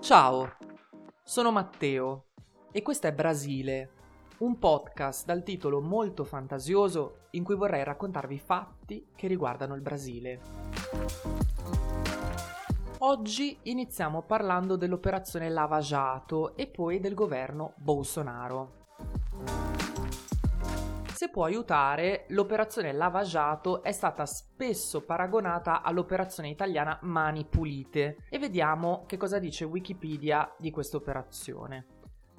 Ciao, sono Matteo e questo è Brasile, un podcast dal titolo molto fantasioso in cui vorrei raccontarvi fatti che riguardano il Brasile. Oggi iniziamo parlando dell'operazione Lava Jato e poi del governo Bolsonaro. Se può aiutare, l'operazione Lava Jato è stata spesso paragonata all'operazione italiana Mani Pulite e vediamo che cosa dice Wikipedia di questa operazione.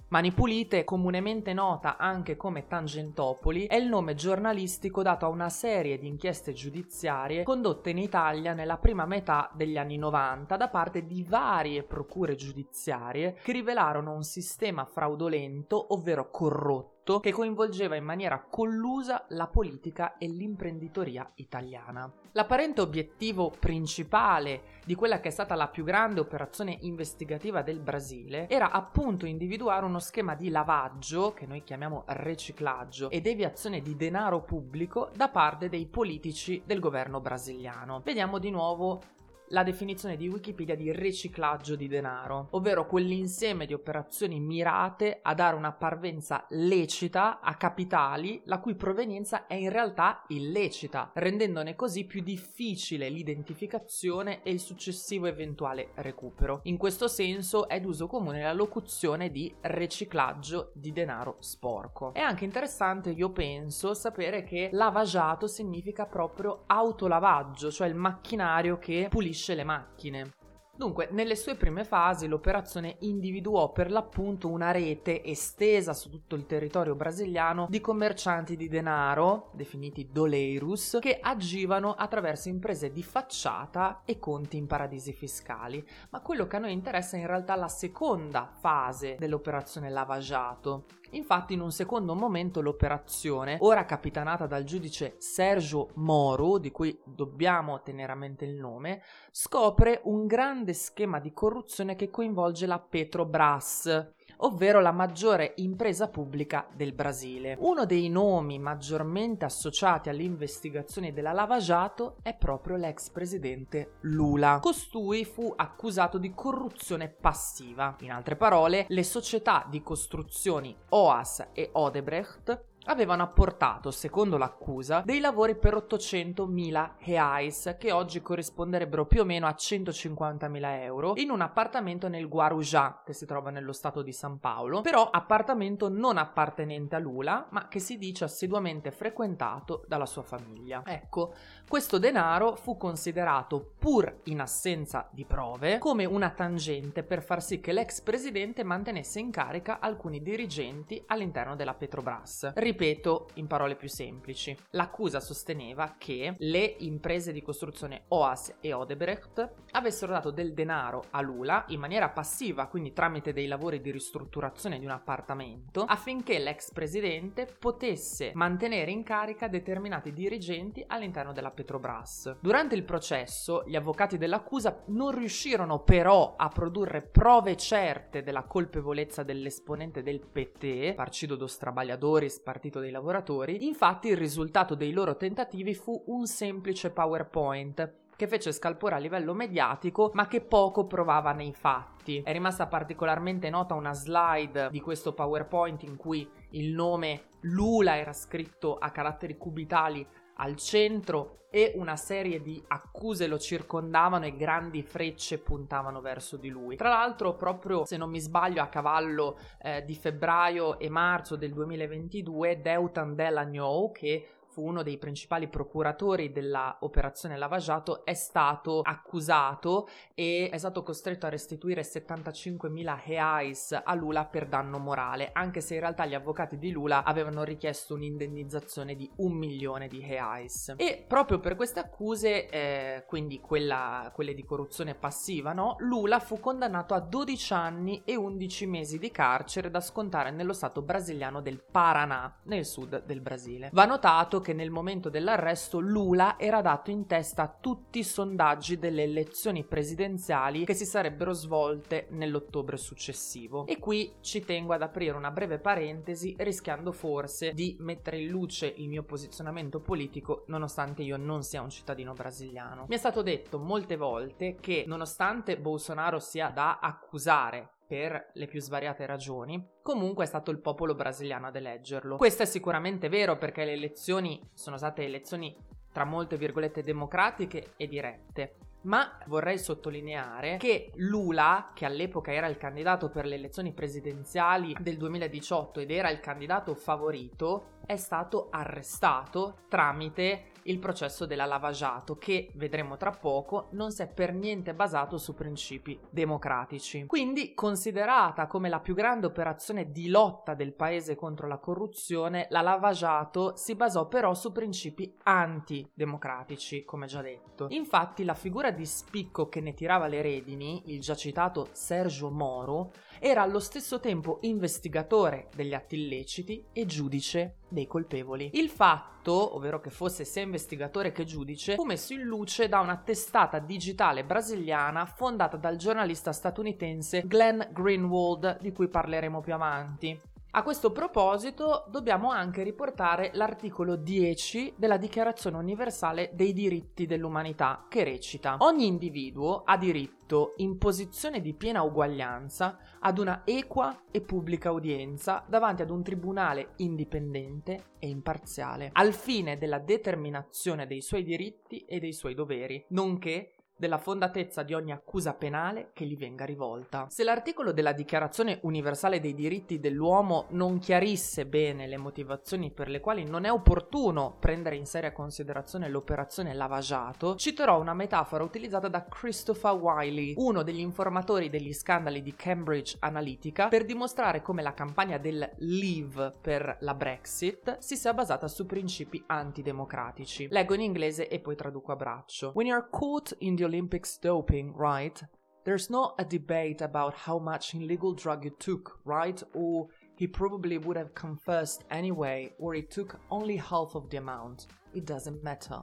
Mani Pulite, comunemente nota anche come Tangentopoli, è il nome giornalistico dato a una serie di inchieste giudiziarie condotte in Italia nella prima metà degli anni 90 da parte di varie procure giudiziarie che rivelarono un sistema fraudolento, ovvero corrotto che coinvolgeva in maniera collusa la politica e l'imprenditoria italiana. L'apparente obiettivo principale di quella che è stata la più grande operazione investigativa del Brasile era appunto individuare uno schema di lavaggio, che noi chiamiamo riciclaggio, e deviazione di denaro pubblico da parte dei politici del governo brasiliano. Vediamo di nuovo la definizione di Wikipedia di riciclaggio di denaro, ovvero quell'insieme di operazioni mirate a dare una parvenza lecita a capitali la cui provenienza è in realtà illecita, rendendone così più difficile l'identificazione e il successivo eventuale recupero. In questo senso è d'uso comune la locuzione di riciclaggio di denaro sporco. È anche interessante, io penso, sapere che lavagiato significa proprio autolavaggio, cioè il macchinario che pulisce pulisce le macchine. Dunque, nelle sue prime fasi l'operazione individuò per l'appunto una rete estesa su tutto il territorio brasiliano di commercianti di denaro, definiti doleiros, che agivano attraverso imprese di facciata e conti in paradisi fiscali. Ma quello che a noi interessa è in realtà la seconda fase dell'operazione lavagiato, Infatti in un secondo momento l'operazione, ora capitanata dal giudice Sergio Moro, di cui dobbiamo tenere a mente il nome, scopre un grande schema di corruzione che coinvolge la Petrobras, ovvero la maggiore impresa pubblica del Brasile. Uno dei nomi maggiormente associati alle investigazioni della Lava Jato è proprio l'ex presidente Lula. Costui fu accusato di corruzione passiva. In altre parole, le società di costruzioni OAS e Odebrecht avevano apportato, secondo l'accusa, dei lavori per 800.000 reais, che oggi corrisponderebbero più o meno a 150.000 euro, in un appartamento nel Guarujá, che si trova nello stato di San Paolo, però appartamento non appartenente a Lula, ma che si dice assiduamente frequentato dalla sua famiglia. Ecco, questo denaro fu considerato, pur in assenza di prove, come una tangente per far sì che l'ex presidente mantenesse in carica alcuni dirigenti all'interno della Petrobras. Ripeto in parole più semplici. L'accusa sosteneva che le imprese di costruzione OAS e Odebrecht avessero dato del denaro a Lula in maniera passiva, quindi tramite dei lavori di ristrutturazione di un appartamento, affinché l'ex presidente potesse mantenere in carica determinati dirigenti all'interno della Petrobras. Durante il processo, gli avvocati dell'accusa non riuscirono però a produrre prove certe della colpevolezza dell'esponente del PT, Partido dos Trabalhadores, Partito Partito dei Lavoratori, infatti il risultato dei loro tentativi fu un semplice PowerPoint che fece scalpore a livello mediatico ma che poco provava nei fatti. È rimasta particolarmente nota una slide di questo PowerPoint in cui il nome Lula era scritto a caratteri cubitali al centro e una serie di accuse lo circondavano e grandi frecce puntavano verso di lui. Tra l'altro, proprio se non mi sbaglio, a cavallo eh, di febbraio e marzo del 2022, Deutan Delagno, che fu uno dei principali procuratori dell'operazione Lavagiato, è stato accusato e è stato costretto a restituire 75.000 reais a Lula per danno morale, anche se in realtà gli avvocati di Lula avevano richiesto un'indennizzazione di un milione di reais. E proprio per queste accuse, eh, quindi quella, quelle di corruzione passiva, no? Lula fu condannato a 12 anni e 11 mesi di carcere da scontare nello stato brasiliano del Paraná, nel sud del Brasile. Va notato che nel momento dell'arresto Lula era dato in testa a tutti i sondaggi delle elezioni presidenziali che si sarebbero svolte nell'ottobre successivo. E qui ci tengo ad aprire una breve parentesi rischiando forse di mettere in luce il mio posizionamento politico nonostante io non sia un cittadino brasiliano. Mi è stato detto molte volte che nonostante Bolsonaro sia da accusare per le più svariate ragioni, comunque è stato il popolo brasiliano ad eleggerlo. Questo è sicuramente vero perché le elezioni sono state elezioni tra molte virgolette democratiche e dirette. Ma vorrei sottolineare che Lula, che all'epoca era il candidato per le elezioni presidenziali del 2018 ed era il candidato favorito, è stato arrestato tramite il processo della lavagiato che, vedremo tra poco, non si è per niente basato su principi democratici. Quindi, considerata come la più grande operazione di lotta del paese contro la corruzione, la lavagiato si basò però su principi antidemocratici, come già detto. Infatti, la figura di spicco che ne tirava le redini, il già citato Sergio Moro, era allo stesso tempo investigatore degli atti illeciti e giudice dei colpevoli. Il fatto, ovvero che fosse sia investigatore che giudice, fu messo in luce da una testata digitale brasiliana fondata dal giornalista statunitense Glenn Greenwald, di cui parleremo più avanti. A questo proposito dobbiamo anche riportare l'articolo 10 della Dichiarazione universale dei diritti dell'umanità che recita Ogni individuo ha diritto in posizione di piena uguaglianza ad una equa e pubblica udienza davanti ad un tribunale indipendente e imparziale, al fine della determinazione dei suoi diritti e dei suoi doveri, nonché della fondatezza di ogni accusa penale che gli venga rivolta. Se l'articolo della Dichiarazione universale dei diritti dell'uomo non chiarisse bene le motivazioni per le quali non è opportuno prendere in seria considerazione l'operazione lavagiato, citerò una metafora utilizzata da Christopher Wiley, uno degli informatori degli scandali di Cambridge Analytica, per dimostrare come la campagna del Leave per la Brexit si sia basata su principi antidemocratici. Leggo in inglese e poi traduco a braccio. When you're caught in the Olympics doping, right? There's not a debate about how much illegal drug you took, right? Or he probably would have confessed anyway, or he took only half of the amount. It doesn't matter.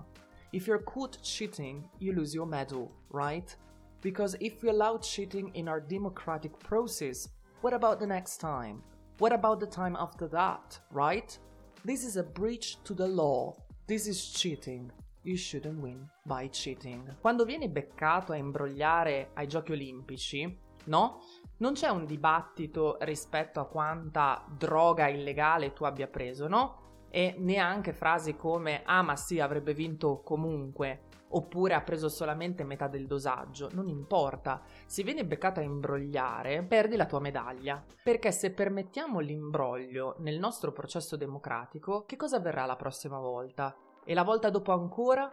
If you're caught cheating, you lose your medal, right? Because if we allow cheating in our democratic process, what about the next time? What about the time after that, right? This is a breach to the law. This is cheating. You shouldn't win by cheating. Quando vieni beccato a imbrogliare ai giochi olimpici, no? Non c'è un dibattito rispetto a quanta droga illegale tu abbia preso, no? E neanche frasi come ah ma sì avrebbe vinto comunque oppure ha preso solamente metà del dosaggio, non importa. Se vieni beccato a imbrogliare, perdi la tua medaglia. Perché se permettiamo l'imbroglio nel nostro processo democratico, che cosa avverrà la prossima volta? E la volta dopo ancora?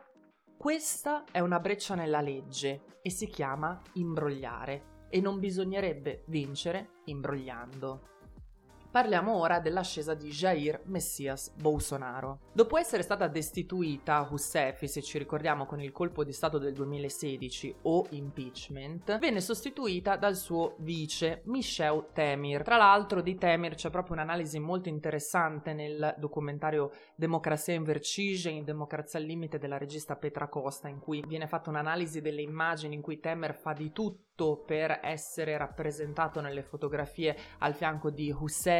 Questa è una breccia nella legge e si chiama imbrogliare e non bisognerebbe vincere imbrogliando. Parliamo ora dell'ascesa di Jair Messias Bolsonaro. Dopo essere stata destituita Rousseff, se ci ricordiamo con il colpo di Stato del 2016 o impeachment, venne sostituita dal suo vice Michel Temir. Tra l'altro di Temir c'è proprio un'analisi molto interessante nel documentario Democrazia in Vertige, in Democrazia al limite della regista Petra Costa, in cui viene fatta un'analisi delle immagini in cui Temer fa di tutto per essere rappresentato nelle fotografie al fianco di Hussefi,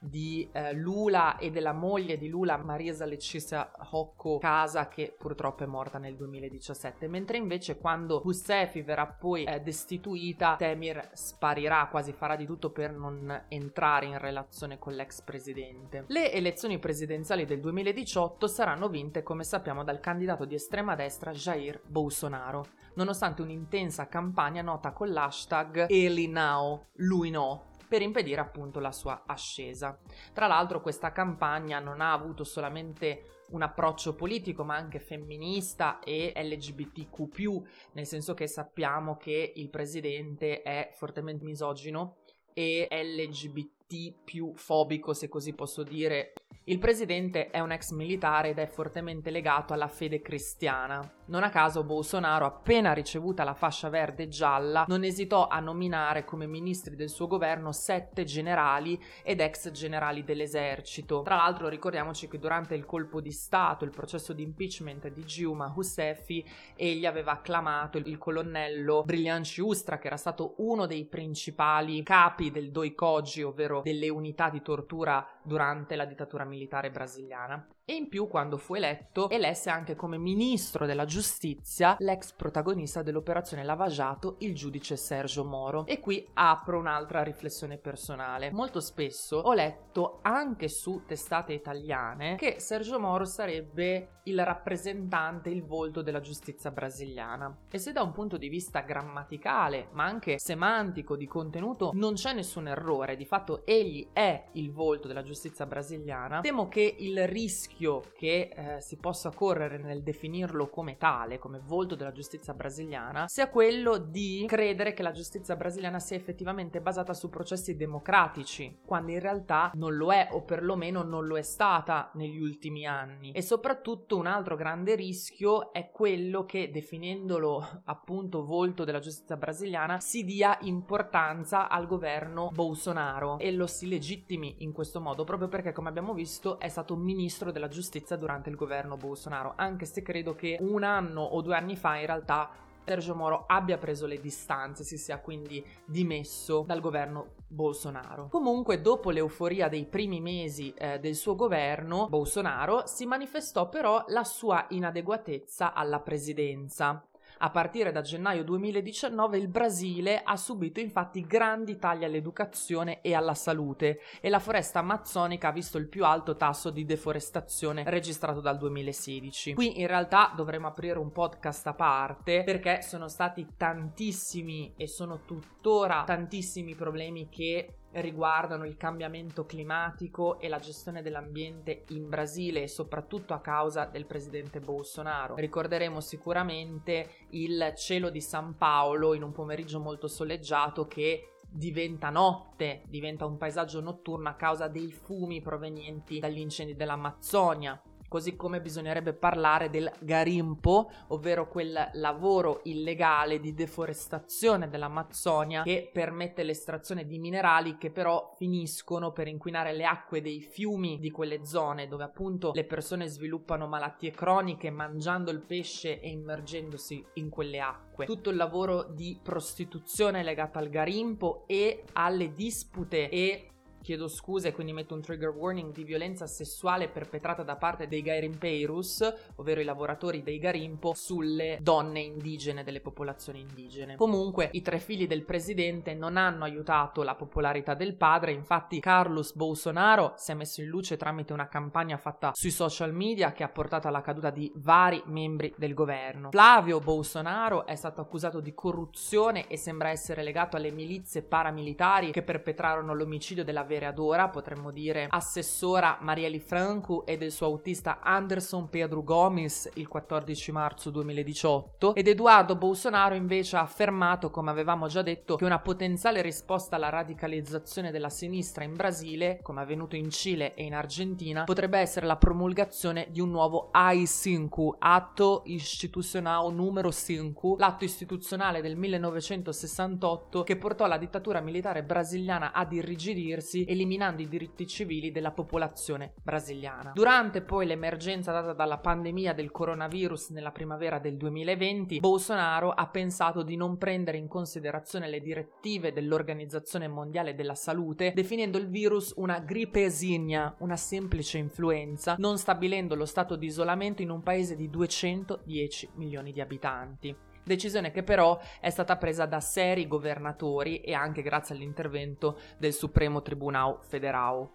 di eh, Lula e della moglie di Lula, Marisa Letizia Hocco Casa, che purtroppo è morta nel 2017. Mentre invece quando Hussefi verrà poi eh, destituita, Temir sparirà, quasi farà di tutto per non entrare in relazione con l'ex presidente. Le elezioni presidenziali del 2018 saranno vinte, come sappiamo, dal candidato di estrema destra Jair Bolsonaro nonostante un'intensa campagna nota con l'hashtag Elinao, lui no, per impedire appunto la sua ascesa. Tra l'altro questa campagna non ha avuto solamente un approccio politico ma anche femminista e LGBTQ, nel senso che sappiamo che il presidente è fortemente misogino e LGBT Più fobico, se così posso dire. Il presidente è un ex militare ed è fortemente legato alla fede cristiana. Non a caso Bolsonaro, appena ricevuta la fascia verde e gialla, non esitò a nominare come ministri del suo governo sette generali ed ex generali dell'esercito. Tra l'altro ricordiamoci che durante il colpo di Stato, il processo di impeachment di Giuma Hussefi, egli aveva acclamato il colonnello Briglianci Ustra, che era stato uno dei principali capi del Doi Koji, ovvero delle unità di tortura durante la dittatura militare brasiliana. E in più, quando fu eletto, elesse anche come ministro della giustizia l'ex protagonista dell'operazione Lavagiato, il giudice Sergio Moro. E qui apro un'altra riflessione personale. Molto spesso ho letto anche su testate italiane che Sergio Moro sarebbe il rappresentante, il volto della giustizia brasiliana. E se da un punto di vista grammaticale, ma anche semantico, di contenuto, non c'è nessun errore, di fatto egli è il volto della giustizia brasiliana, temo che il rischio che eh, si possa correre nel definirlo come tale, come volto della giustizia brasiliana, sia quello di credere che la giustizia brasiliana sia effettivamente basata su processi democratici, quando in realtà non lo è o perlomeno non lo è stata negli ultimi anni. E soprattutto un altro grande rischio è quello che definendolo appunto volto della giustizia brasiliana si dia importanza al governo Bolsonaro e lo si legittimi in questo modo proprio perché come abbiamo visto è stato ministro della giustizia durante il governo Bolsonaro, anche se credo che un anno o due anni fa in realtà Sergio Moro abbia preso le distanze, si sia quindi dimesso dal governo Bolsonaro. Comunque, dopo l'euforia dei primi mesi eh, del suo governo, Bolsonaro si manifestò però la sua inadeguatezza alla presidenza. A partire da gennaio 2019 il Brasile ha subito infatti grandi tagli all'educazione e alla salute e la foresta amazzonica ha visto il più alto tasso di deforestazione registrato dal 2016. Qui in realtà dovremmo aprire un podcast a parte perché sono stati tantissimi e sono tuttora tantissimi problemi che riguardano il cambiamento climatico e la gestione dell'ambiente in Brasile soprattutto a causa del presidente Bolsonaro. Ricorderemo sicuramente il cielo di San Paolo in un pomeriggio molto soleggiato che diventa notte, diventa un paesaggio notturno a causa dei fumi provenienti dagli incendi dell'Amazzonia così come bisognerebbe parlare del garimpo, ovvero quel lavoro illegale di deforestazione dell'Amazzonia che permette l'estrazione di minerali che però finiscono per inquinare le acque dei fiumi di quelle zone dove appunto le persone sviluppano malattie croniche mangiando il pesce e immergendosi in quelle acque. Tutto il lavoro di prostituzione legato al garimpo e alle dispute e chiedo scuse, quindi metto un trigger warning di violenza sessuale perpetrata da parte dei Garimpeiros, ovvero i lavoratori dei Garimpo, sulle donne indigene delle popolazioni indigene. Comunque, i tre figli del presidente non hanno aiutato la popolarità del padre, infatti Carlos Bolsonaro si è messo in luce tramite una campagna fatta sui social media che ha portato alla caduta di vari membri del governo. Flavio Bolsonaro è stato accusato di corruzione e sembra essere legato alle milizie paramilitari che perpetrarono l'omicidio della vereadora, potremmo dire assessora Marieli Franco e del suo autista Anderson Pedro Gomes il 14 marzo 2018 ed Eduardo Bolsonaro invece ha affermato, come avevamo già detto, che una potenziale risposta alla radicalizzazione della sinistra in Brasile, come avvenuto in Cile e in Argentina, potrebbe essere la promulgazione di un nuovo AI-5, atto istituzionale numero 5, l'atto istituzionale del 1968 che portò la dittatura militare brasiliana ad irrigidirsi paesi, eliminando i diritti civili della popolazione brasiliana. Durante poi l'emergenza data dalla pandemia del coronavirus nella primavera del 2020, Bolsonaro ha pensato di non prendere in considerazione le direttive dell'Organizzazione Mondiale della Salute, definendo il virus una grippesigna, una semplice influenza, non stabilendo lo stato di isolamento in un paese di 210 milioni di abitanti decisione che però è stata presa da seri governatori e anche grazie all'intervento del Supremo Tribunale Federale.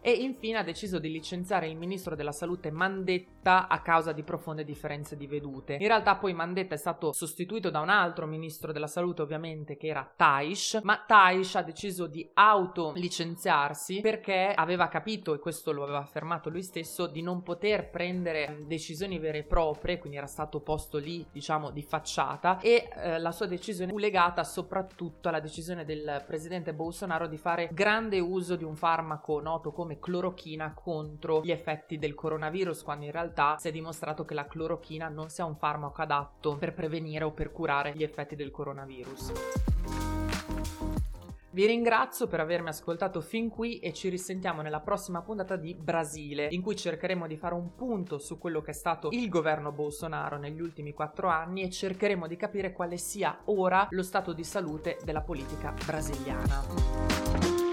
E infine ha deciso di licenziare il ministro della salute Mandetta a causa di profonde differenze di vedute. In realtà poi Mandetta è stato sostituito da un altro ministro della salute ovviamente che era Taish, ma Taish ha deciso di autolicenziarsi perché aveva capito, e questo lo aveva affermato lui stesso, di non poter prendere decisioni vere e proprie, quindi era stato posto lì diciamo di facciata e eh, la sua decisione fu legata soprattutto alla decisione del presidente Bolsonaro di fare grande uso di un farmaco noto come clorochina contro gli effetti del coronavirus, quando in realtà si è dimostrato che la clorochina non sia un farmaco adatto per prevenire o per curare gli effetti del coronavirus. Vi ringrazio per avermi ascoltato fin qui e ci risentiamo nella prossima puntata di Brasile, in cui cercheremo di fare un punto su quello che è stato il governo Bolsonaro negli ultimi quattro anni e cercheremo di capire quale sia ora lo stato di salute della politica brasiliana.